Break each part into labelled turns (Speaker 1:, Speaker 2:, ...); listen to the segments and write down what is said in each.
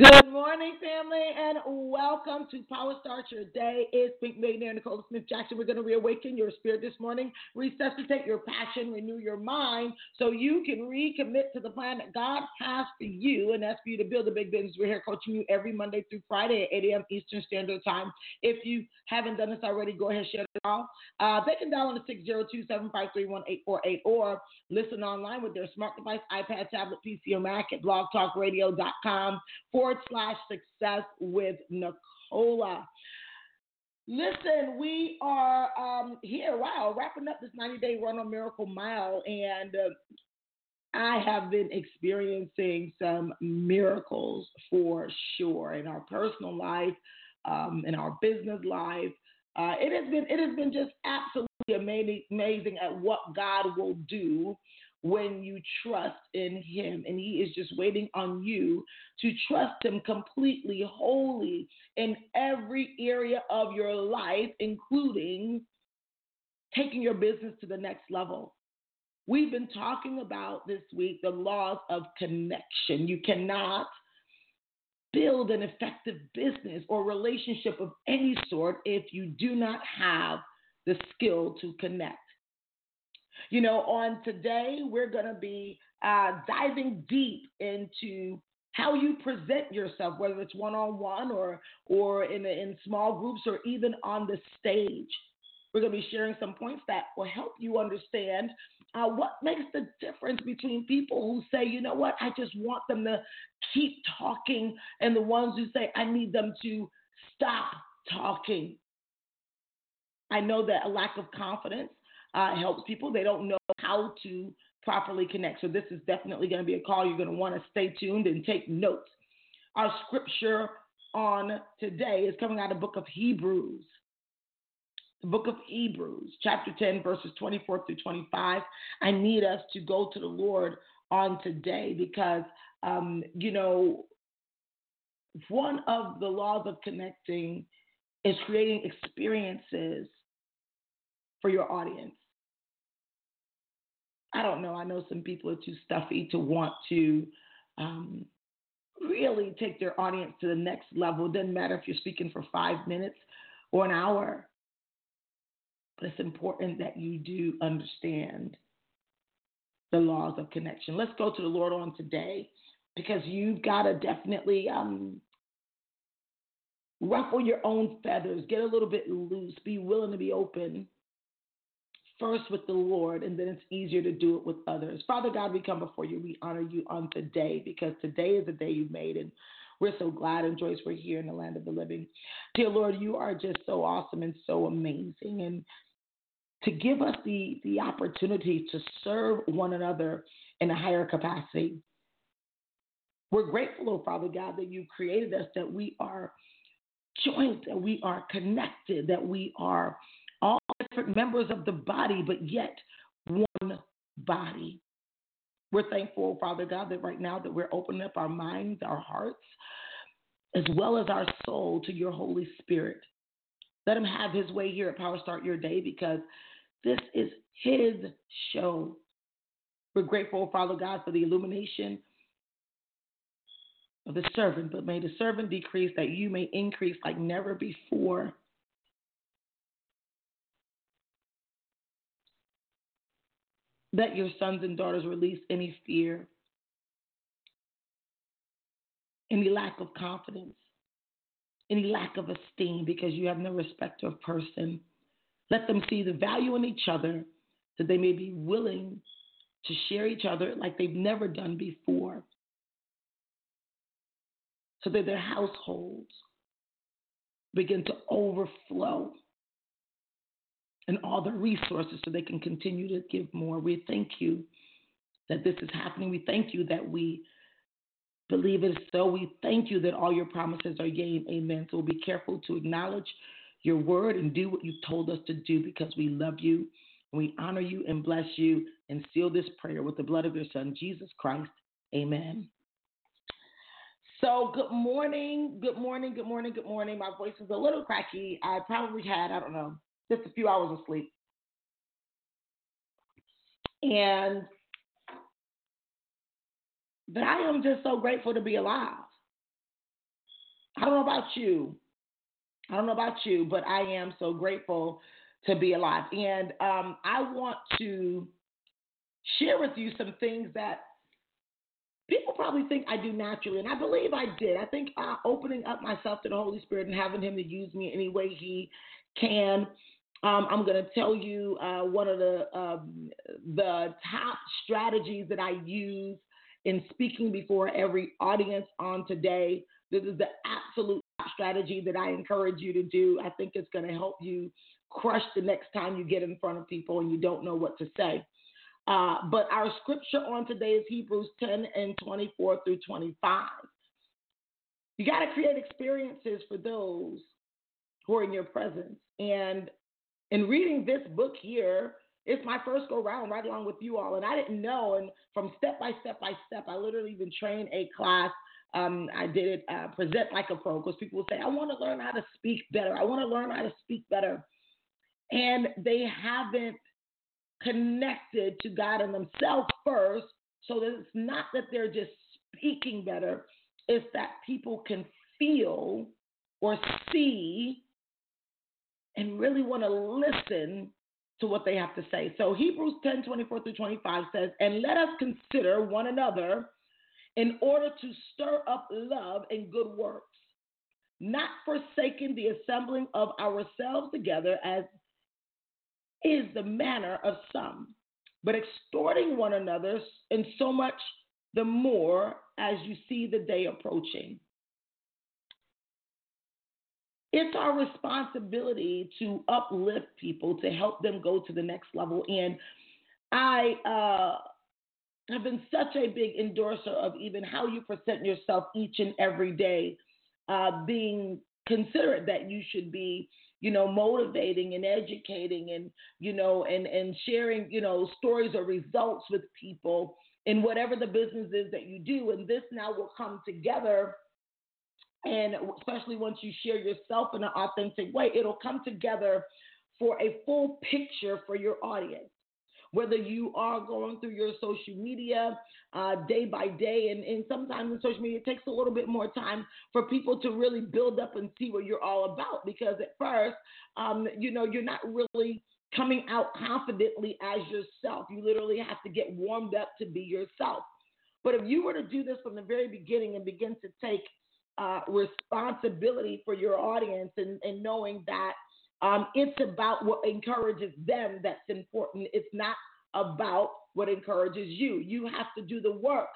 Speaker 1: Good morning, family, and welcome to Power Start Your Day. It's Pink Millionaire Nicola Smith Jackson. We're going to reawaken your spirit this morning, resuscitate your passion, renew your mind, so you can recommit to the plan that God has for you, and that's for you to build a big business. We're here coaching you every Monday through Friday at 8 a.m. Eastern Standard Time. If you haven't done this already, go ahead and share it all. Uh, they can dial on the 602-753-1848 or listen online with their smart device, iPad, tablet, PC, or Mac at blogtalkradio.com forward slash success with Nicola. Listen, we are um, here. Wow, wrapping up this 90 day run on Miracle Mile. And uh, I have been experiencing some miracles for sure in our personal life, um, in our business life. Uh, it has been it has been just absolutely amazing, amazing at what God will do when you trust in Him. And He is just waiting on you to trust Him completely, wholly in every area of your life, including taking your business to the next level. We've been talking about this week the laws of connection. You cannot build an effective business or relationship of any sort if you do not have the skill to connect. You know, on today, we're going to be uh, diving deep into how you present yourself, whether it's one on one or or in in small groups or even on the stage. We're going to be sharing some points that will help you understand uh, what makes the difference between people who say, you know what, I just want them to keep talking, and the ones who say, I need them to stop talking. I know that a lack of confidence uh, helps people. They don't know how to properly connect. So this is definitely going to be a call. You're going to want to stay tuned and take notes. Our scripture on today is coming out of the book of Hebrews. The book of Hebrews, chapter 10, verses 24 through 25. I need us to go to the Lord on today because, um, you know, one of the laws of connecting is creating experiences for your audience. I don't know. I know some people are too stuffy to want to um, really take their audience to the next level. It doesn't matter if you're speaking for five minutes or an hour, but it's important that you do understand the laws of connection. Let's go to the Lord on today because you've got to definitely um, ruffle your own feathers, get a little bit loose, be willing to be open first with the Lord, and then it's easier to do it with others. Father God, we come before you. We honor you on today because today is the day you made, and we're so glad and joyous we're here in the land of the living. Dear Lord, you are just so awesome and so amazing. And to give us the, the opportunity to serve one another in a higher capacity. We're grateful, oh Father God, that you created us, that we are joined, that we are connected, that we are different members of the body, but yet one body. We're thankful, Father God, that right now that we're opening up our minds, our hearts, as well as our soul to your Holy Spirit. Let him have his way here at Power Start Your Day because this is his show. We're grateful, Father God, for the illumination of the servant, but may the servant decrease that you may increase like never before. Let your sons and daughters release any fear, any lack of confidence, any lack of esteem because you have no respect of a person. Let them see the value in each other that they may be willing to share each other like they've never done before. So that their households begin to overflow and all the resources so they can continue to give more. We thank you that this is happening. We thank you that we believe it is so. We thank you that all your promises are yea and amen. So we'll be careful to acknowledge your word and do what you've told us to do because we love you. And we honor you and bless you and seal this prayer with the blood of your son, Jesus Christ. Amen. So, good morning, good morning, good morning, good morning. My voice is a little cracky. I probably had, I don't know, just a few hours of sleep. And but I am just so grateful to be alive. I don't know about you. I don't know about you, but I am so grateful to be alive. And um, I want to share with you some things that people probably think I do naturally, and I believe I did. I think uh, opening up myself to the Holy Spirit and having Him to use me any way He can. Um, I'm going to tell you uh, one of the um, the top strategies that I use in speaking before every audience on today. This is the absolute strategy that I encourage you to do. I think it's going to help you crush the next time you get in front of people and you don't know what to say. Uh, but our scripture on today is Hebrews 10 and 24 through 25. You got to create experiences for those who are in your presence. And in reading this book here, it's my first go round right along with you all. And I didn't know. And from step by step by step, I literally even trained a class. Um, I did it uh, present like a pro because people say, I want to learn how to speak better. I want to learn how to speak better. And they haven't connected to God and themselves first. So that it's not that they're just speaking better, it's that people can feel or see and really want to listen to what they have to say. So Hebrews 10 24 through 25 says, And let us consider one another in order to stir up love and good works, not forsaking the assembling of ourselves together as is the manner of some, but exhorting one another, and so much the more as you see the day approaching. It's our responsibility to uplift people, to help them go to the next level. And I uh, have been such a big endorser of even how you present yourself each and every day, uh, being considerate that you should be you know, motivating and educating and, you know, and, and sharing, you know, stories or results with people in whatever the business is that you do. And this now will come together. And especially once you share yourself in an authentic way, it'll come together for a full picture for your audience whether you are going through your social media uh, day by day. And, and sometimes in social media, it takes a little bit more time for people to really build up and see what you're all about. Because at first, um, you know, you're not really coming out confidently as yourself. You literally have to get warmed up to be yourself. But if you were to do this from the very beginning and begin to take uh, responsibility for your audience and, and knowing that um, it's about what encourages them that's important. It's not about what encourages you. You have to do the work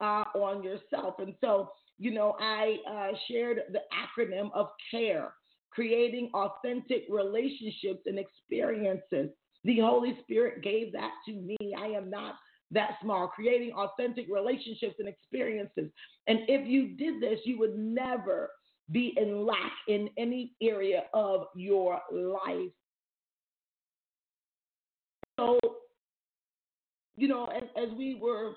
Speaker 1: uh, on yourself. And so, you know, I uh, shared the acronym of CARE, creating authentic relationships and experiences. The Holy Spirit gave that to me. I am not that small, creating authentic relationships and experiences. And if you did this, you would never be in lack in any area of your life. So, you know, as, as we were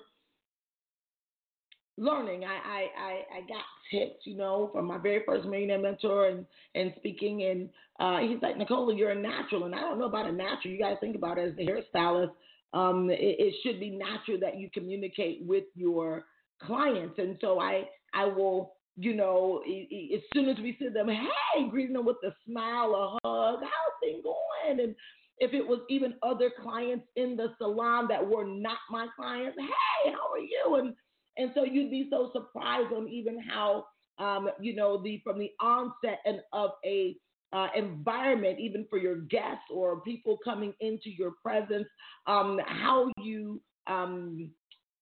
Speaker 1: learning, I, I, I, I, got tips, you know, from my very first millionaire mentor and, and speaking. And uh, he's like, Nicola, you're a natural. And I don't know about a natural. You guys think about it as the hairstylist. Um, it, it should be natural that you communicate with your clients. And so I, I will you know, as soon as we see them, hey, greeting them with a smile, a hug, how's things going? And if it was even other clients in the salon that were not my clients, hey, how are you? And and so you'd be so surprised on even how um, you know the from the onset and of a uh, environment, even for your guests or people coming into your presence, um, how you um,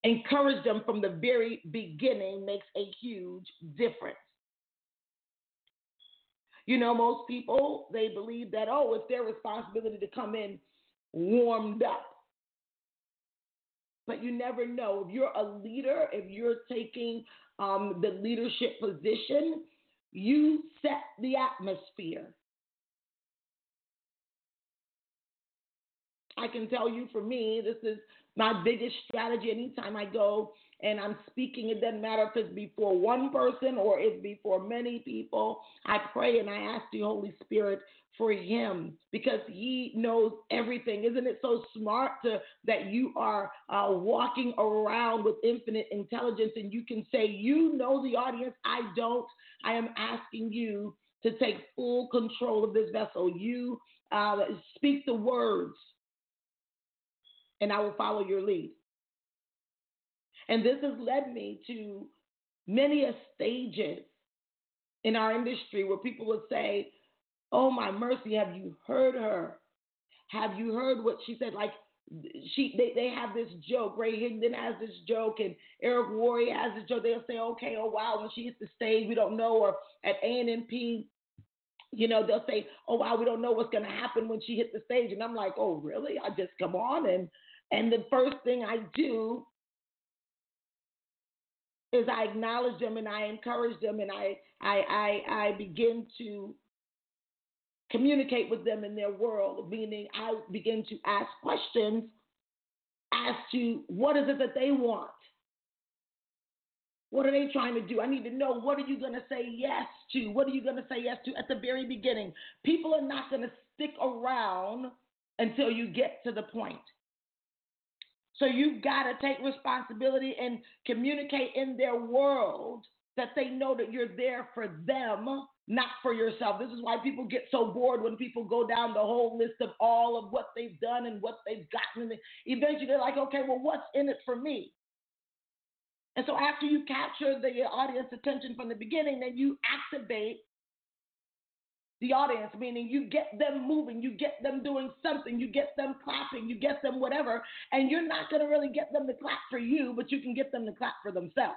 Speaker 1: encourage them from the very beginning makes a huge difference. You know, most people, they believe that, oh, it's their responsibility to come in warmed up. but you never know. If you're a leader, if you're taking um, the leadership position, you set the atmosphere. I can tell you for me, this is my biggest strategy anytime I go and I'm speaking, it doesn't matter if it's before one person or it's before many people. I pray and I ask the Holy Spirit for him because he knows everything. Isn't it so smart to, that you are uh, walking around with infinite intelligence and you can say, You know the audience, I don't. I am asking you to take full control of this vessel. You uh, speak the words, and I will follow your lead. And this has led me to many a stages in our industry where people would say, Oh my mercy, have you heard her? Have you heard what she said? Like she they, they have this joke. Ray Higdon has this joke and Eric Worre has this joke. They'll say, Okay, oh wow, when she hits the stage, we don't know, or at A&P, you know, they'll say, Oh wow, we don't know what's gonna happen when she hits the stage. And I'm like, Oh, really? I just come on and and the first thing I do is I acknowledge them and I encourage them and I I I, I begin to communicate with them in their world, meaning I begin to ask questions as to what is it that they want. What are they trying to do? I need to know what are you going to say yes to? What are you going to say yes to at the very beginning? People are not going to stick around until you get to the point. So you've got to take responsibility and communicate in their world that they know that you're there for them, not for yourself. This is why people get so bored when people go down the whole list of all of what they've done and what they've gotten. And eventually they're like, okay, well, what's in it for me? And so after you capture the audience attention from the beginning, then you activate the audience, meaning you get them moving, you get them doing something, you get them clapping, you get them whatever, and you're not going to really get them to clap for you, but you can get them to clap for themselves.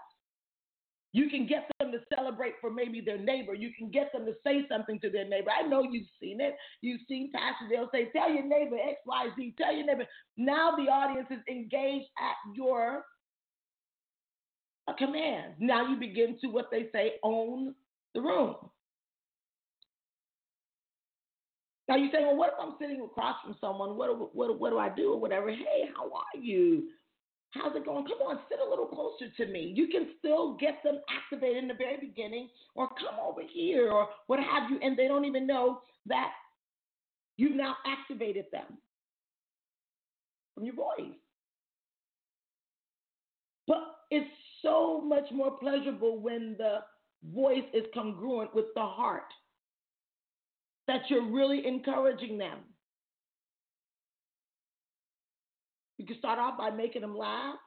Speaker 1: You can get them to celebrate for maybe their neighbor. You can get them to say something to their neighbor. I know you've seen it. You've seen pastors, they'll say, Tell your neighbor X, Y, Z, tell your neighbor. Now the audience is engaged at your command. Now you begin to, what they say, own the room. Now you say, well, what if I'm sitting across from someone? What, what, what do I do or whatever? Hey, how are you? How's it going? Come on, sit a little closer to me. You can still get them activated in the very beginning or come over here or what have you. And they don't even know that you've now activated them from your voice. But it's so much more pleasurable when the voice is congruent with the heart that you're really encouraging them. You can start off by making them laugh.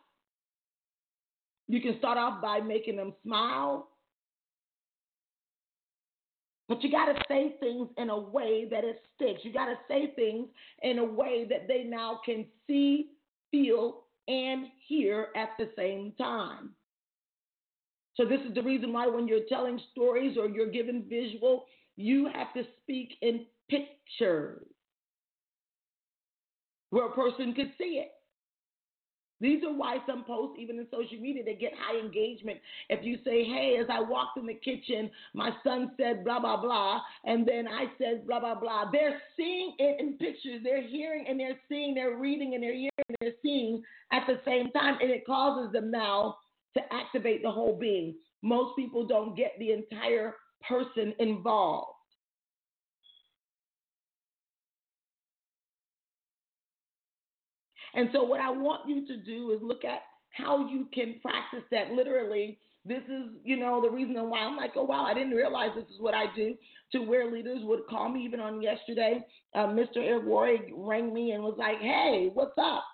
Speaker 1: You can start off by making them smile. But you got to say things in a way that it sticks. You got to say things in a way that they now can see, feel, and hear at the same time. So, this is the reason why when you're telling stories or you're giving visual, you have to speak in pictures where a person could see it. These are why some posts, even in social media, they get high engagement. If you say, hey, as I walked in the kitchen, my son said blah, blah, blah, and then I said blah, blah, blah. They're seeing it in pictures. They're hearing and they're seeing, they're reading and they're hearing and they're seeing at the same time. And it causes them now to activate the whole being. Most people don't get the entire person involved. And so, what I want you to do is look at how you can practice that literally. This is, you know, the reason why I'm like, oh, wow, I didn't realize this is what I do. To where leaders would call me, even on yesterday, uh, Mr. Worre rang me and was like, hey, what's up?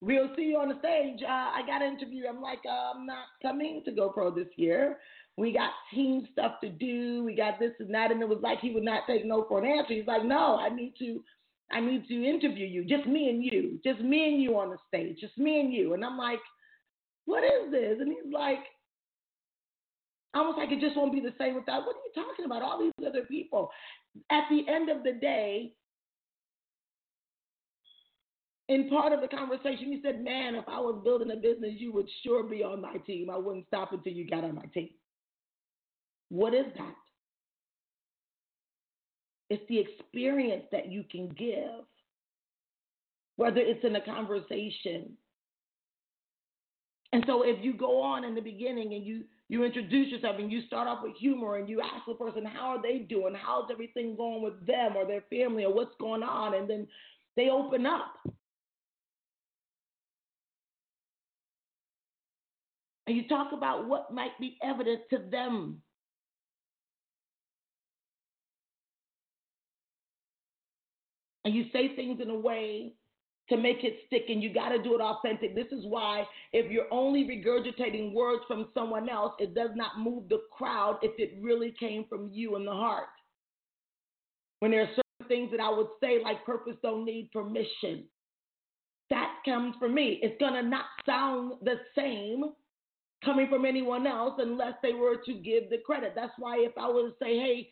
Speaker 1: We'll see you on the stage. Uh, I got an interview. I'm like, uh, I'm not coming to GoPro this year. We got team stuff to do. We got this and that. And it was like he would not take no for an answer. He's like, no, I need to, I need to interview you. Just me and you. Just me and you on the stage. Just me and you. And I'm like, what is this? And he's like, almost like it just won't be the same without. What are you talking about? All these other people. At the end of the day, in part of the conversation, you said, Man, if I was building a business, you would sure be on my team. I wouldn't stop until you got on my team. What is that? It's the experience that you can give, whether it's in a conversation. And so if you go on in the beginning and you you introduce yourself and you start off with humor and you ask the person how are they doing how's everything going with them or their family or what's going on and then they open up and you talk about what might be evident to them and you say things in a way to make it stick and you got to do it authentic. This is why if you're only regurgitating words from someone else, it does not move the crowd if it really came from you in the heart. When there are certain things that I would say, like purpose don't need permission, that comes from me. It's going to not sound the same coming from anyone else unless they were to give the credit. That's why if I were to say, hey,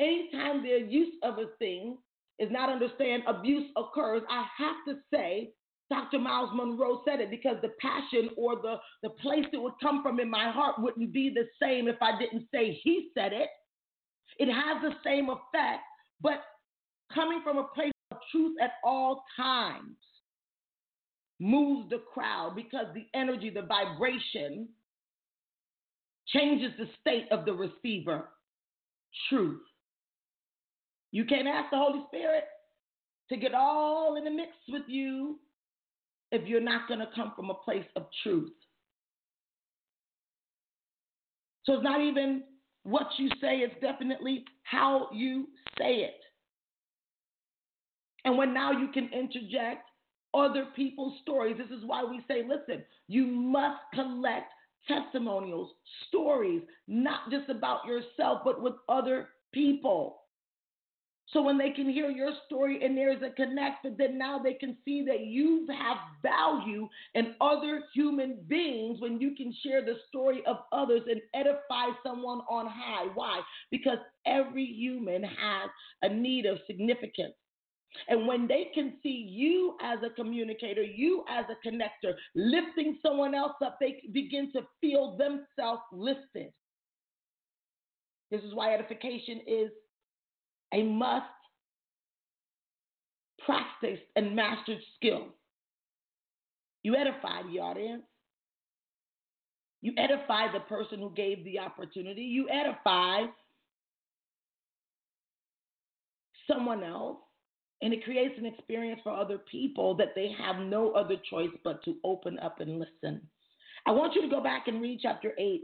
Speaker 1: anytime the use of a thing is not understand abuse occurs, I have to say Dr. Myles Munroe said it because the passion or the, the place it would come from in my heart wouldn't be the same if I didn't say he said it. It has the same effect, but coming from a place of truth at all times moves the crowd because the energy, the vibration changes the state of the receiver. Truth. You can't ask the Holy Spirit to get all in the mix with you if you're not going to come from a place of truth. So it's not even what you say, it's definitely how you say it. And when now you can interject other people's stories, this is why we say, listen, you must collect testimonials, stories, not just about yourself, but with other people. So when they can hear your story and there's a connect, but then now they can see that you have value in other human beings when you can share the story of others and edify someone on high. Why? Because every human has a need of significance. And when they can see you as a communicator, you as a connector, lifting someone else up, they begin to feel themselves lifted. This is why edification is a must practiced and mastered skill. You edify the audience. You edify the person who gave the opportunity. You edify someone else. And it creates an experience for other people that they have no other choice but to open up and listen. I want you to go back and read chapter 8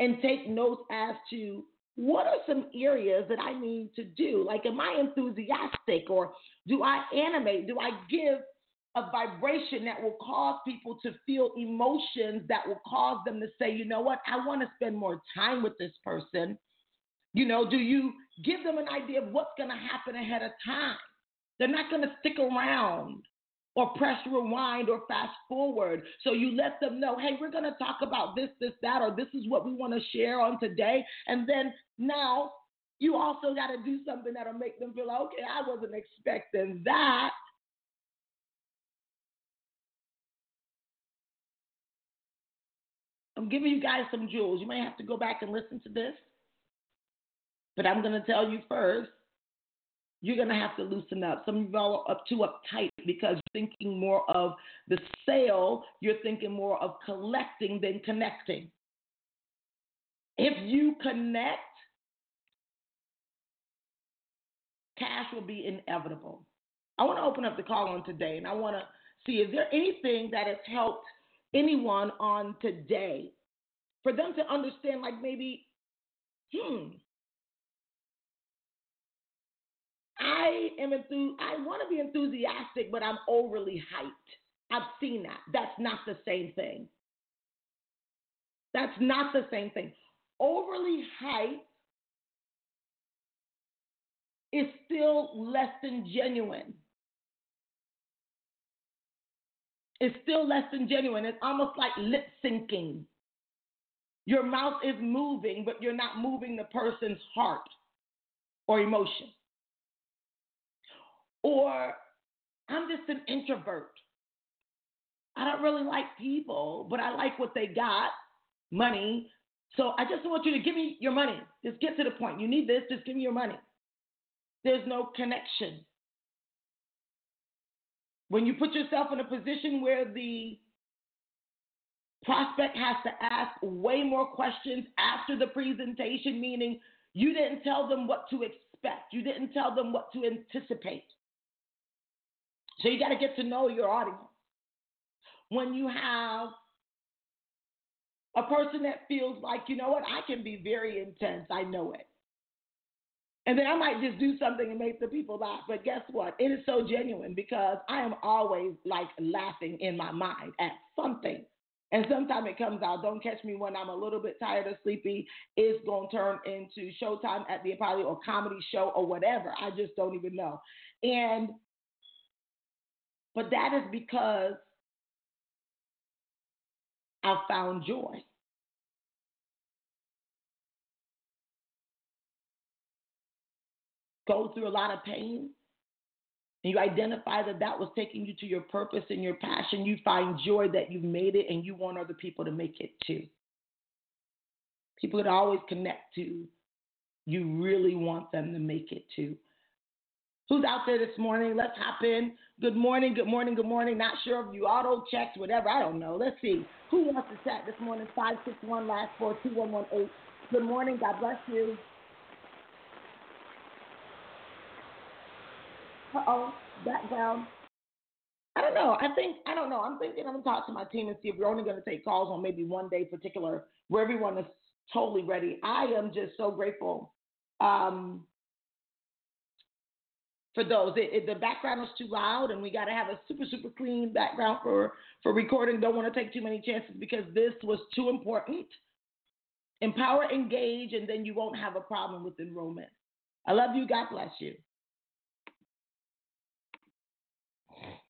Speaker 1: and take notes as to what are some areas that I need to do? Like, am I enthusiastic or do I animate? Do I give a vibration that will cause people to feel emotions that will cause them to say, you know what, I want to spend more time with this person? You know, do you give them an idea of what's going to happen ahead of time? They're not going to stick around or press rewind or fast forward. So you let them know, hey, we're going to talk about this, this, that, or this is what we want to share on today. And then now you also got to do something that'll make them feel, okay, I wasn't expecting that. I'm giving you guys some jewels. You may have to go back and listen to this. But I'm going to tell you first you're going to have to loosen up. Some of y'all are up too uptight because you're thinking more of the sale, you're thinking more of collecting than connecting. If you connect, cash will be inevitable. I want to open up the call on today and I want to see is there anything that has helped anyone on today for them to understand, like maybe, hmm, I am enthused. I want to be enthusiastic, but I'm overly hyped. I've seen that. That's not the same thing. That's not the same thing. Overly hyped is still less than genuine. It's still less than genuine. It's almost like lip syncing. Your mouth is moving, but you're not moving the person's heart or emotion. Or I'm just an introvert. I don't really like people, but I like what they got money. So I just want you to give me your money. Just get to the point. You need this, just give me your money. There's no connection. When you put yourself in a position where the prospect has to ask way more questions after the presentation, meaning you didn't tell them what to expect, you didn't tell them what to anticipate. So you got to get to know your audience. When you have a person that feels like, you know what, I can be very intense, I know it. And then I might just do something and make the people laugh. But guess what? It is so genuine because I am always like laughing in my mind at something. And sometimes it comes out. Don't catch me when I'm a little bit tired or sleepy. It's going to turn into showtime at the Apollo or comedy show or whatever. I just don't even know. And, but that is because I found joy. Go through a lot of pain, and you identify that that was taking you to your purpose and your passion, you find joy that you've made it and you want other people to make it too. People that always connect to, you really want them to make it too. Who's out there this morning? Let's hop in. Good morning, good morning, good morning. Not sure if you auto checked, whatever. I don't know. Let's see. Who wants to chat this morning? 561 last four two one one eight. Good morning. God bless you. Uh oh, background. I don't know. I think I don't know. I'm thinking I'm gonna talk to my team and see if we're only gonna take calls on maybe one day particular where everyone is totally ready. I am just so grateful um, for those. It, it, the background is too loud, and we got to have a super super clean background for for recording. Don't want to take too many chances because this was too important. Empower, engage, and then you won't have a problem with enrollment. I love you. God bless you.